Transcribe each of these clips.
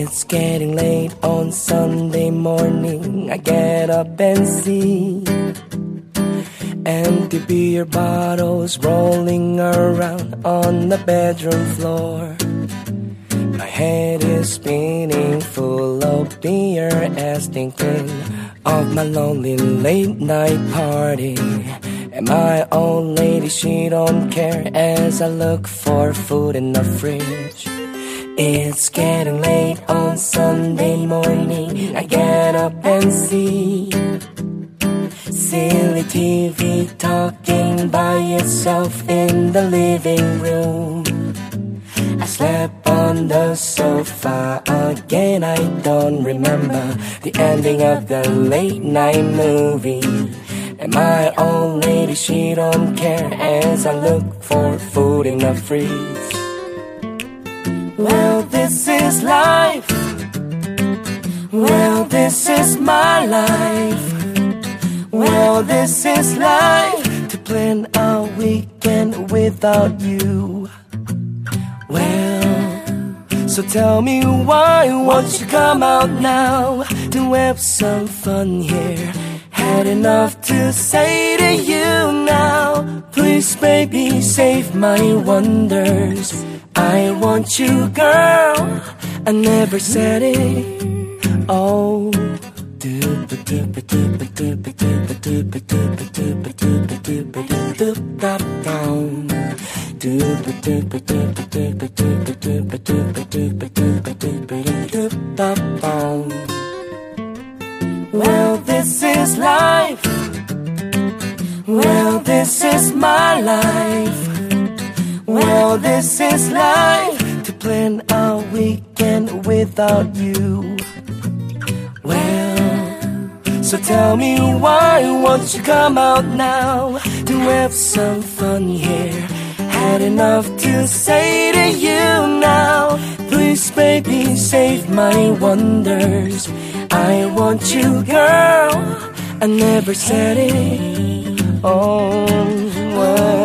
It's getting late on Sunday morning. I get up and see empty beer bottles rolling around on the bedroom floor. My head is spinning full of beer as thinking of my lonely late night party. And my old lady, she don't care as I look for food in the fridge. It's getting late on Sunday morning. I get up and see silly TV talking by itself in the living room. I slept on the sofa again. I don't remember the ending of the late night movie. And my old lady, she don't care as I look for food in the fridge. Well, this is life. Well, this is my life. Well, this is life to plan a weekend without you. Well, so tell me why won't you come out now to have some fun here? Had enough to say to you now. Please, baby, save my wonders. I want you, girl. I never said it. Oh. Well, this is life. Well, this is my life. Well, this is life to plan a weekend without you. Well, so tell me why won't you come out now to have some fun here? Had enough to say to you now. Please, baby, save my wonders. I want you, girl. I never said it. Oh, well.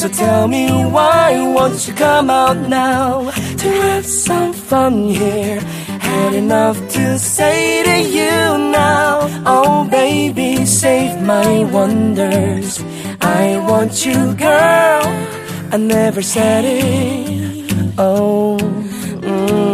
So tell me why won't you come out now to have some fun here? Had enough to say to you now. Oh, baby, save my wonders. I want you, girl. I never said it. Oh. Mm.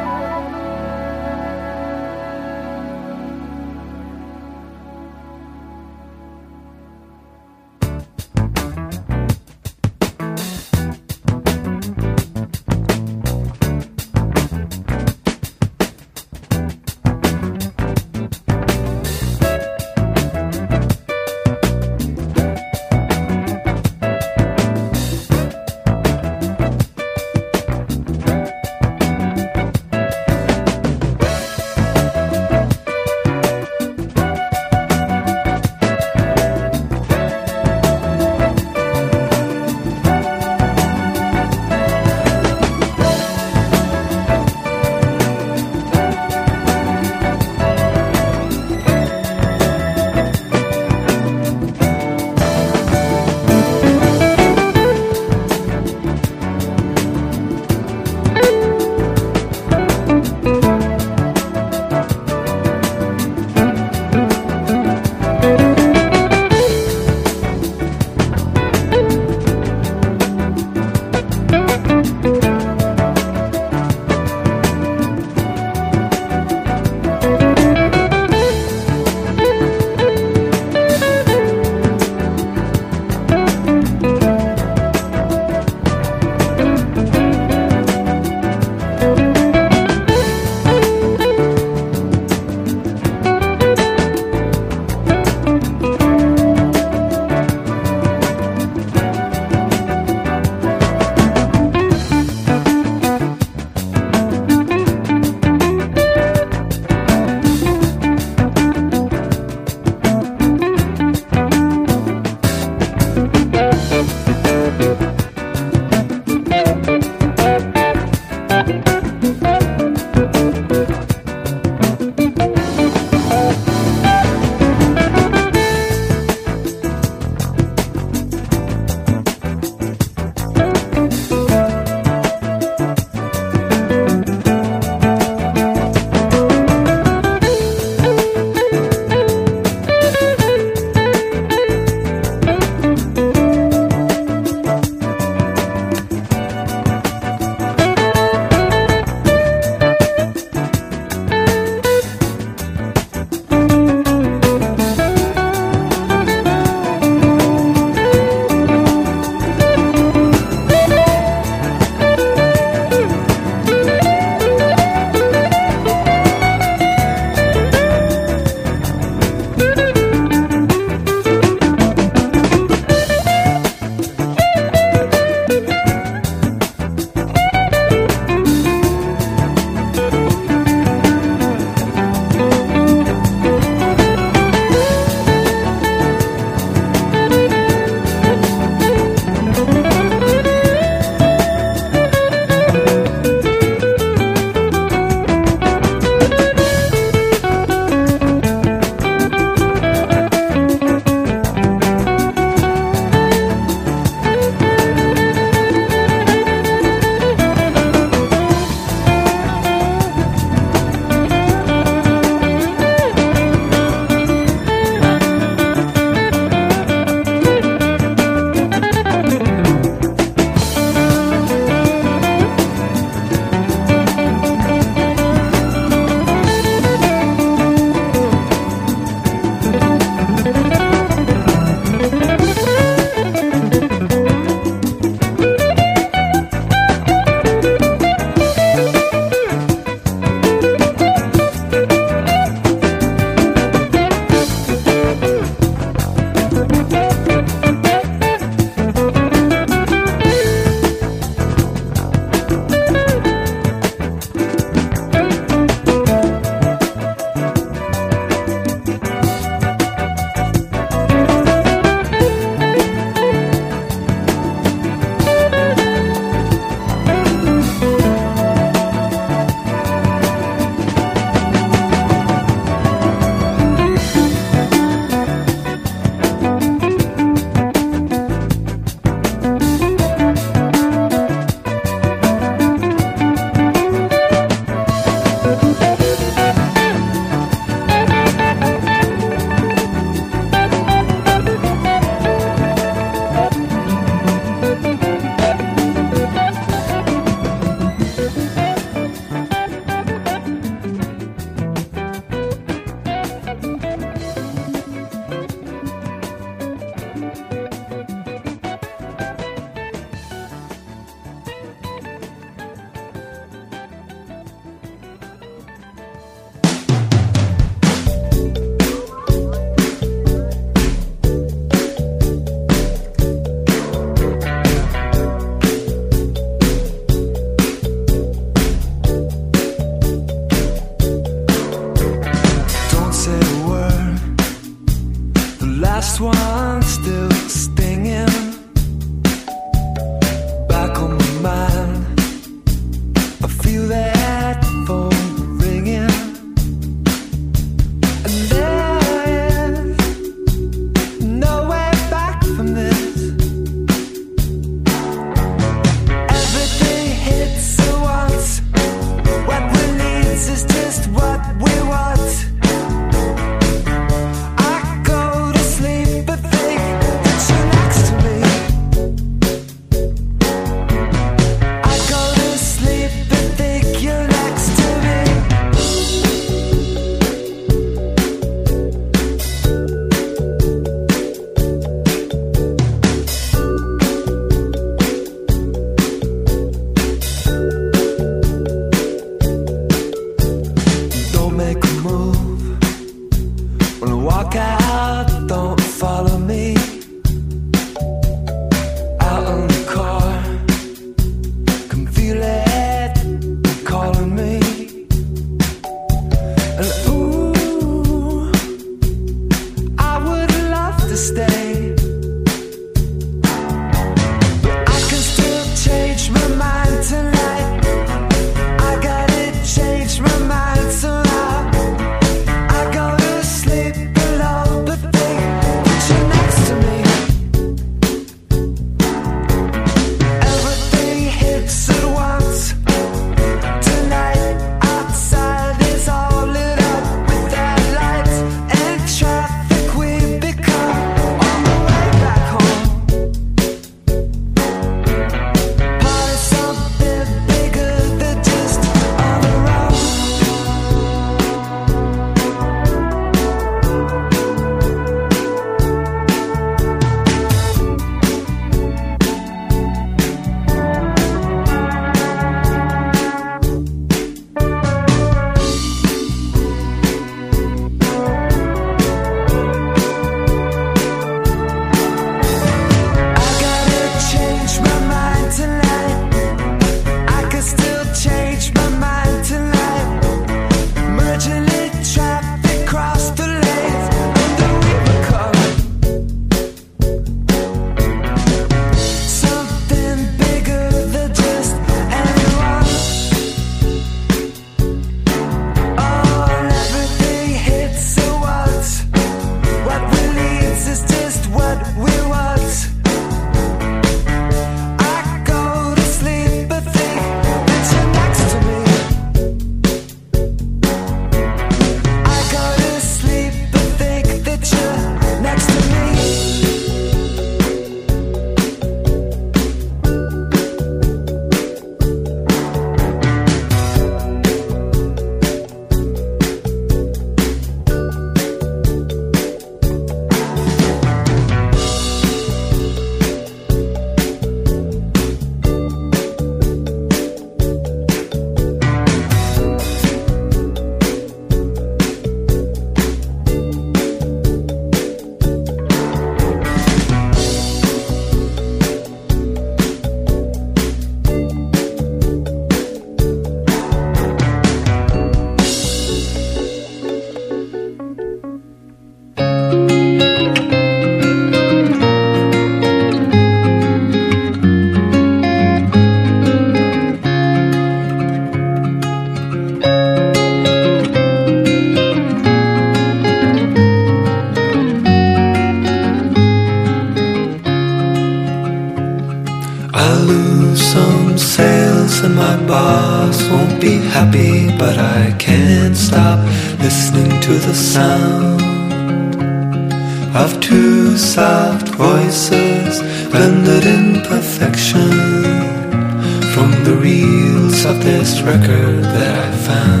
this record that I found.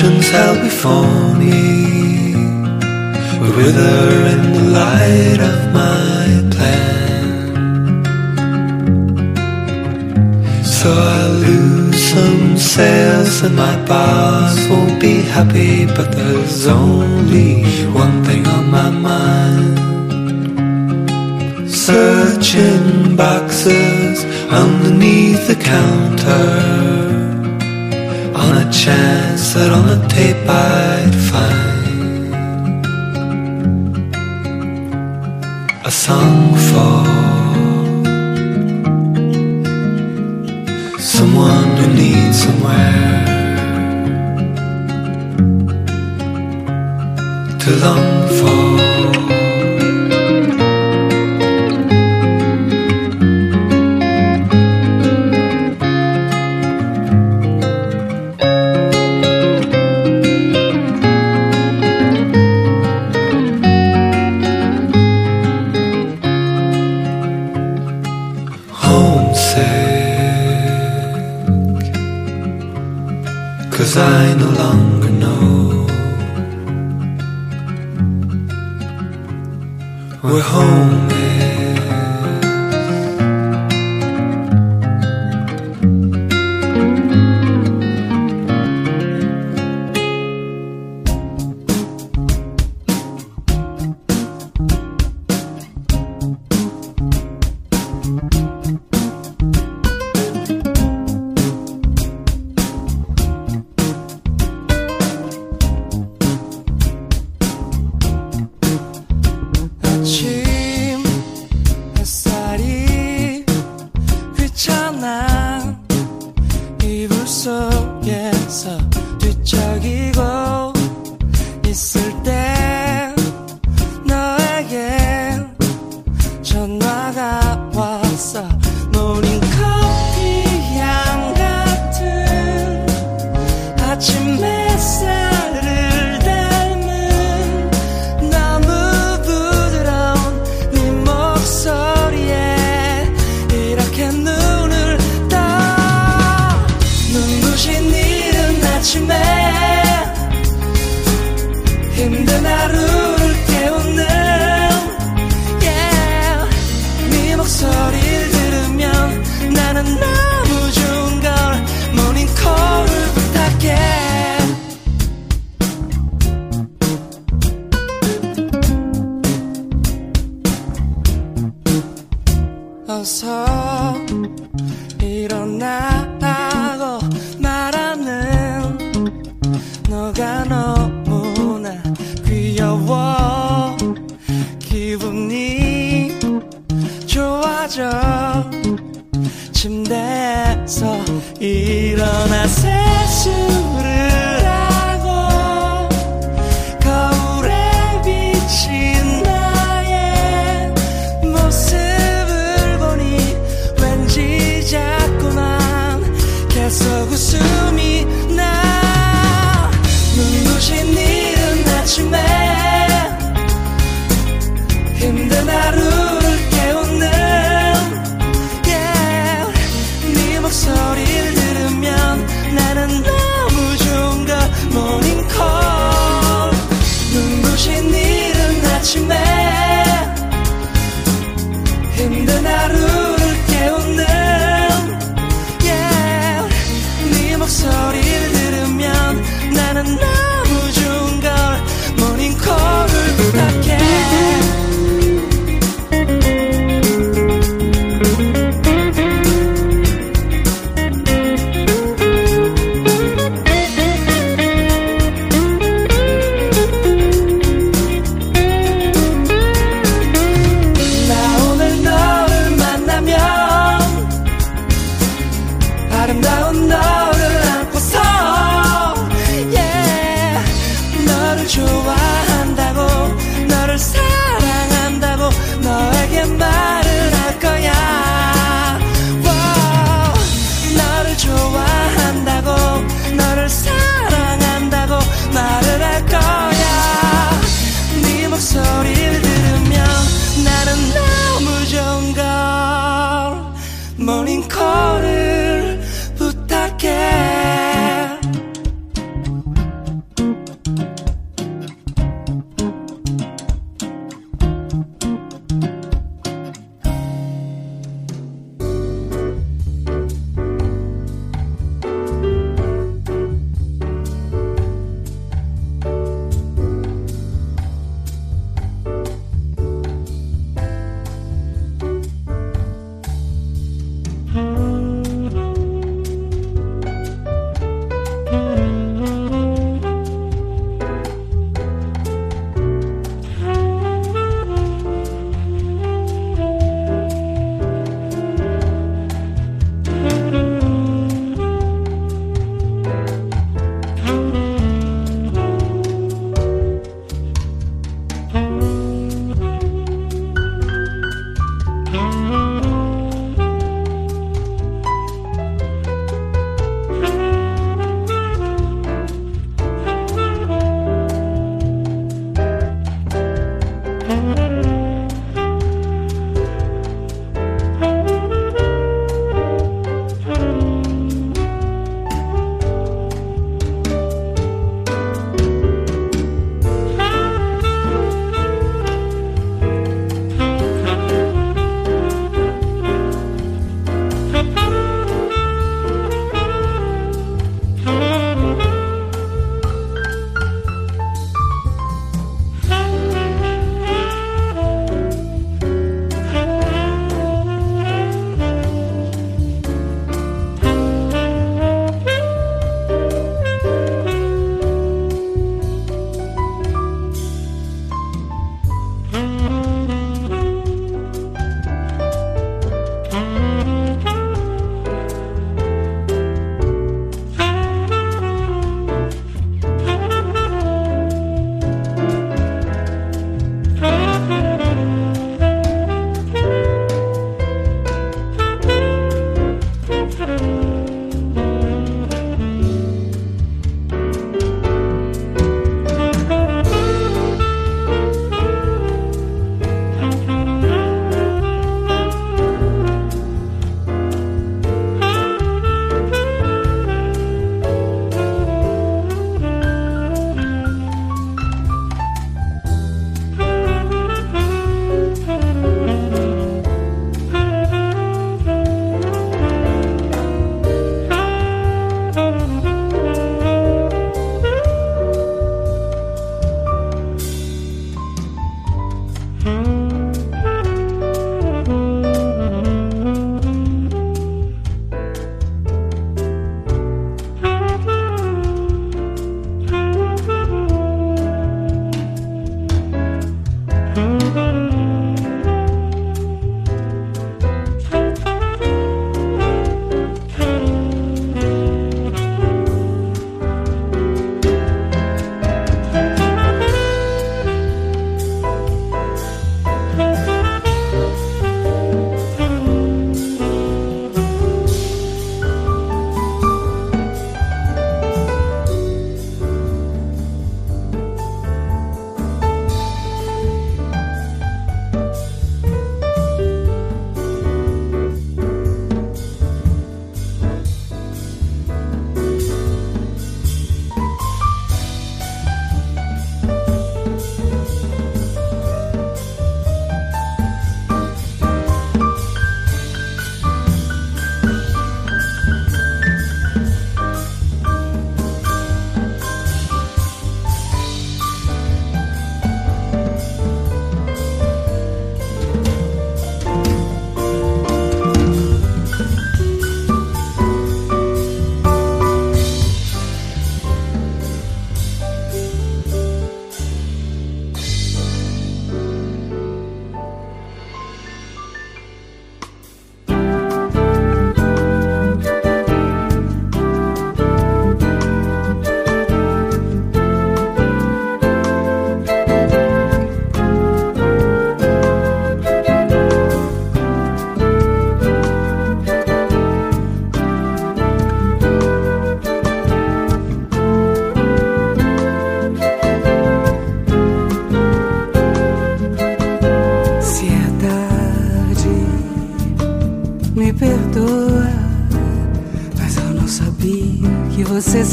passions, held we phony. would wither in the light of my plan. So I lose some sales, and my boss won't be happy. But there's only one thing on my mind. Searching boxes underneath the counter chance that on the tape I'd find a song for someone who needs somewhere to long such a mess.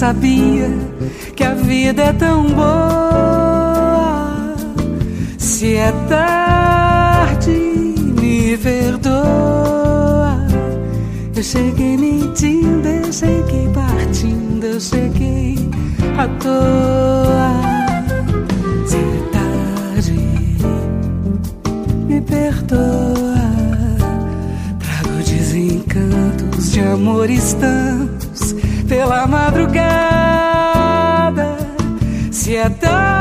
Sabia que a vida é tão boa. Se é tarde, me perdoa. Eu cheguei mentindo, eu cheguei partindo, eu cheguei à toa. together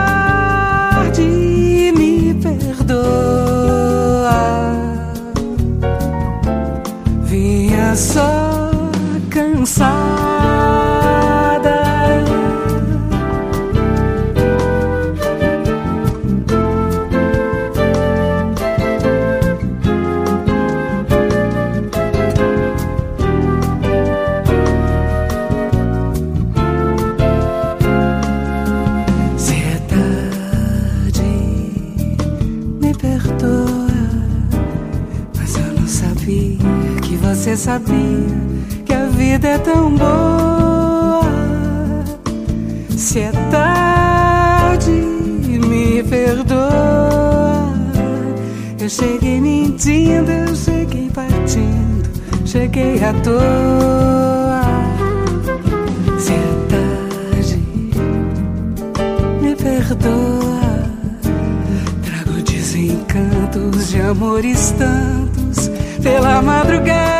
vida é tão boa. Se é tarde, me perdoa. Eu cheguei mentindo, eu cheguei partindo, cheguei à toa. Se é tarde, me perdoa. Trago desencantos de amores tantos pela madrugada.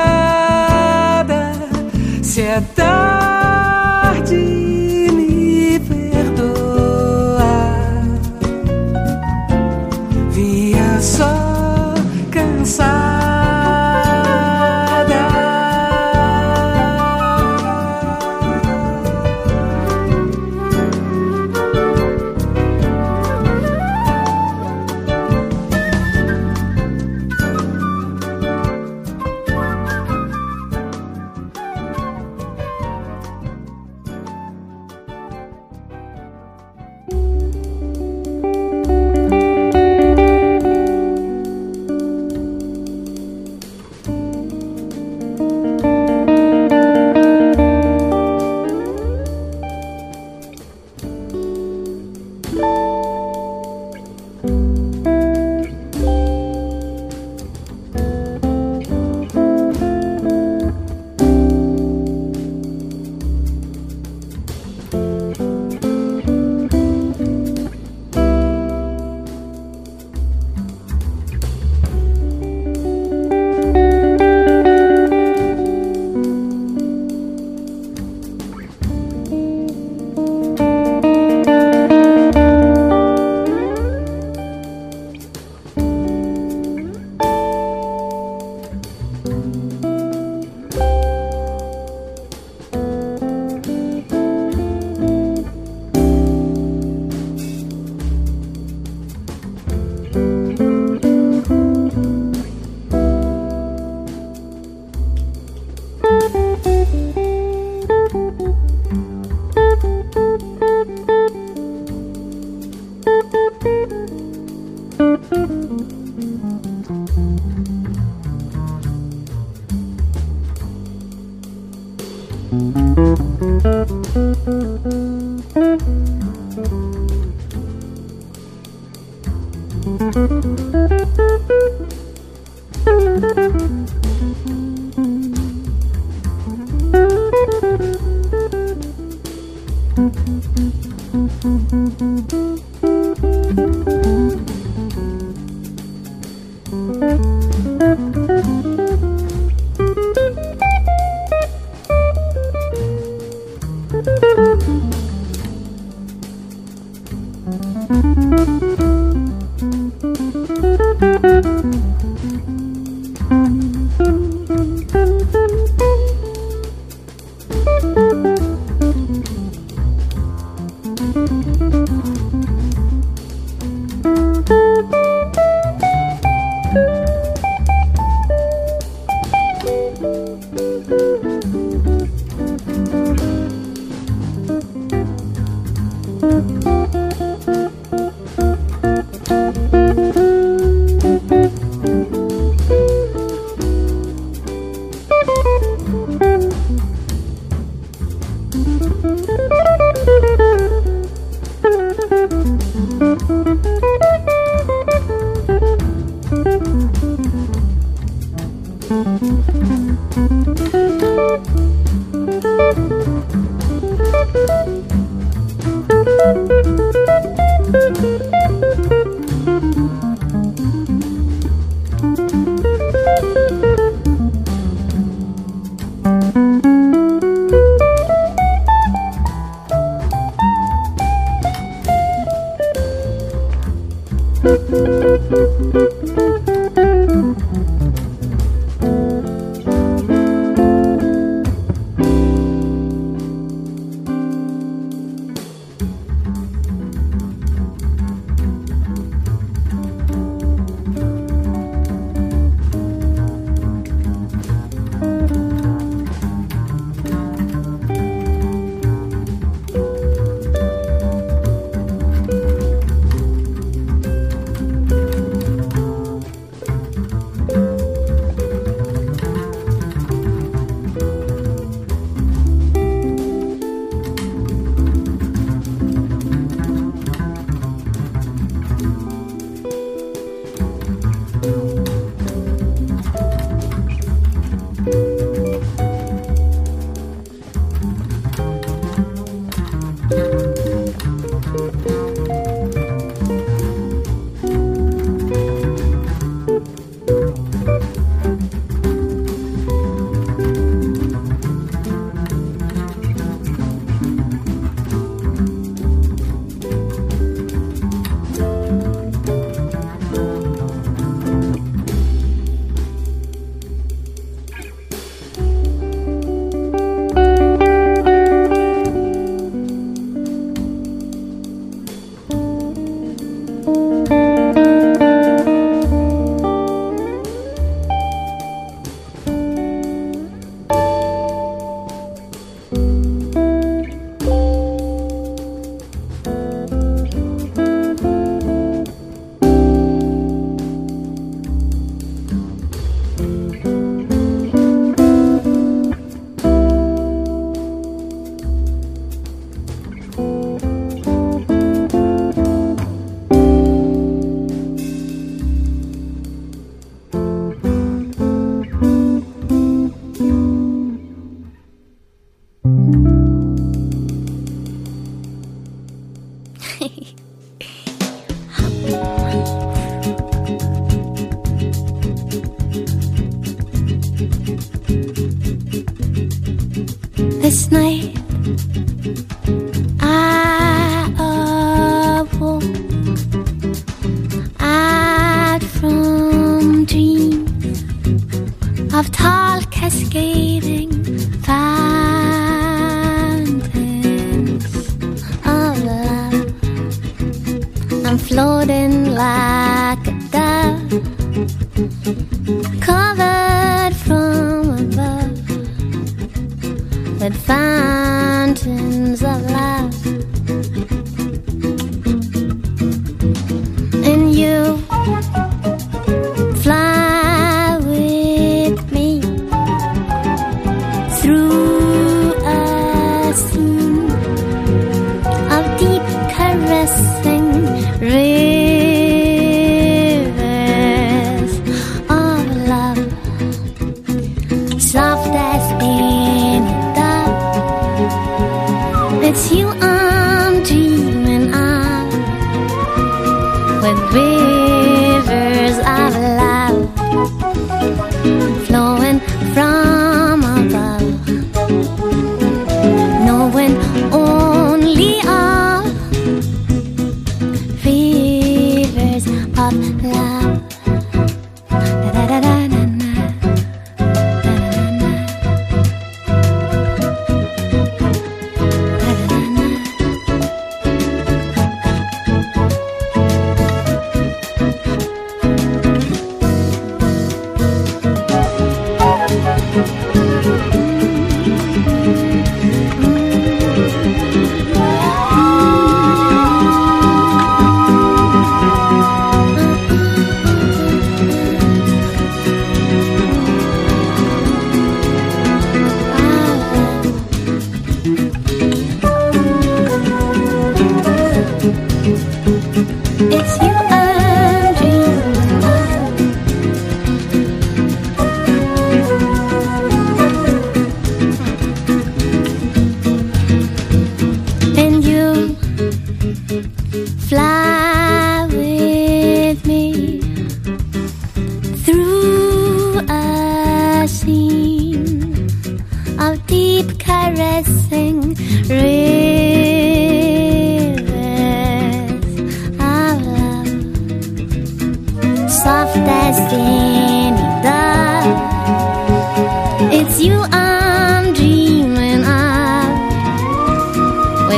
嗯。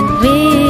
We.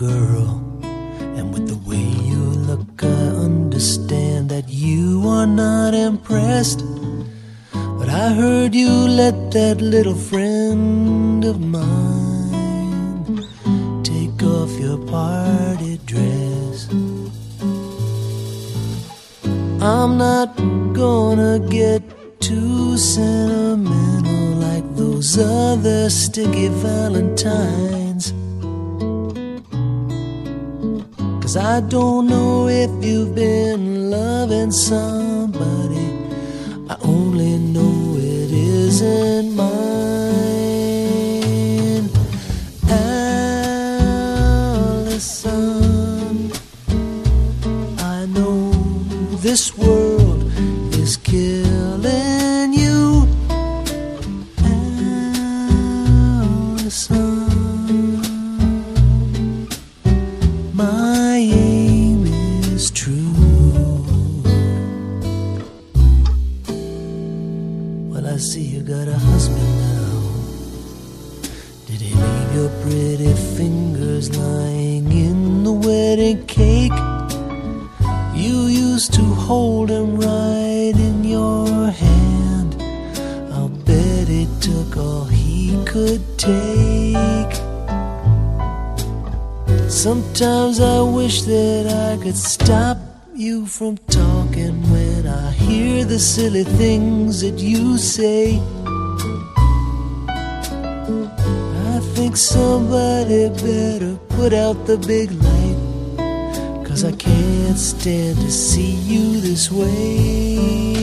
girl. And with the way you look, I understand that you are not impressed. But I heard you let that little friend of mine take off your party dress. I'm not gonna get too sentimental like those other sticky Valentines. Cause I don't know if you've been loving somebody. I only know it isn't mine. take. Sometimes I wish that I could stop you from talking when I hear the silly things that you say. I think somebody better put out the big light, cause I can't stand to see you this way.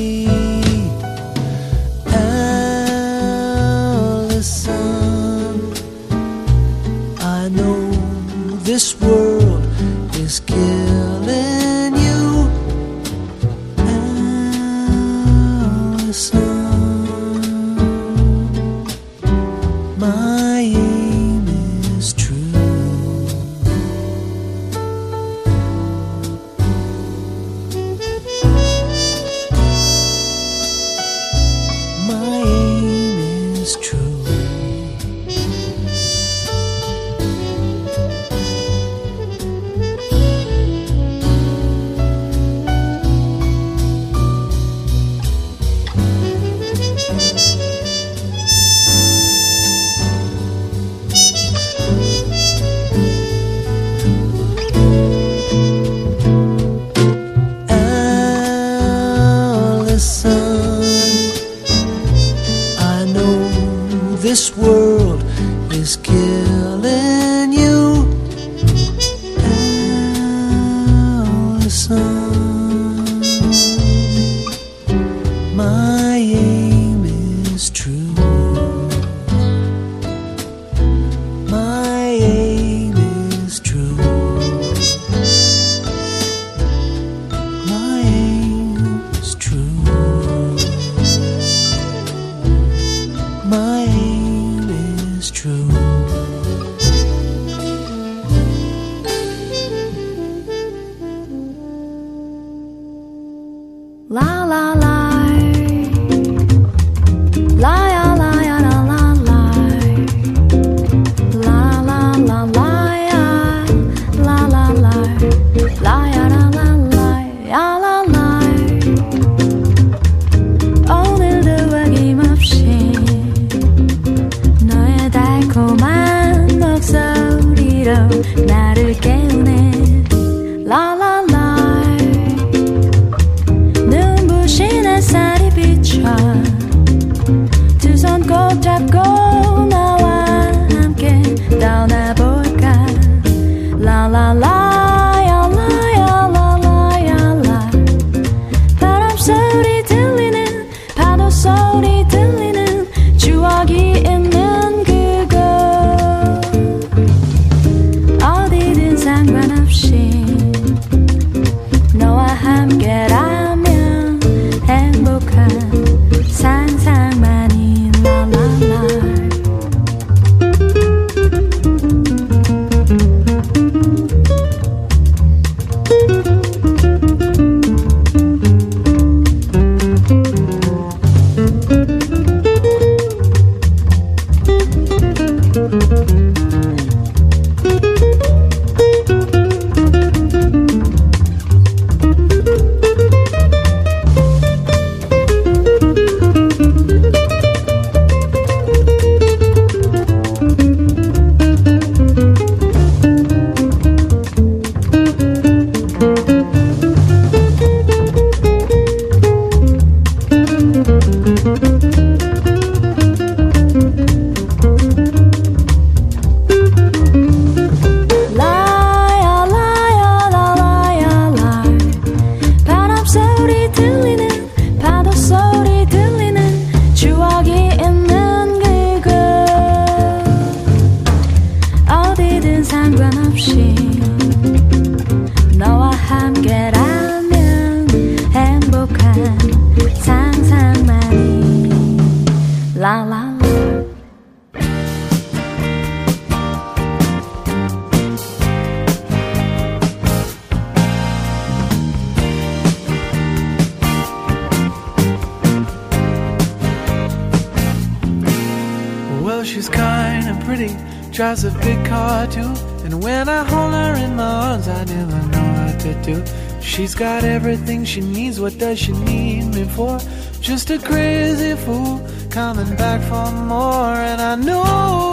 Well, she's kind and pretty, drives a big car too. And when I hold her in my arms, I never know what to do. She's got everything she needs, what does she need me for? Just a crazy fool coming back for more. And I know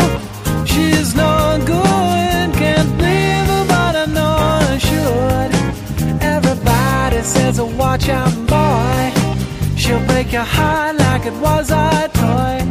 she's not good, can't blame her, but I know I should. Everybody says, watch out, boy. She'll break your heart like it was a toy.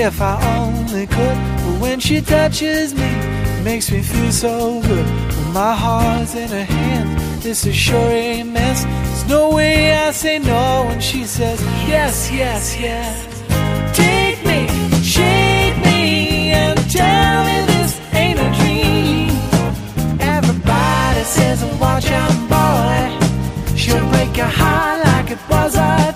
If I only could. But when she touches me, it makes me feel so good. When my heart's in her hands, this is sure a mess. There's no way I say no when she says yes, yes, yes. Take me, shake me, and tell me this ain't a dream. Everybody says, watch out, boy. She'll break your heart like it was a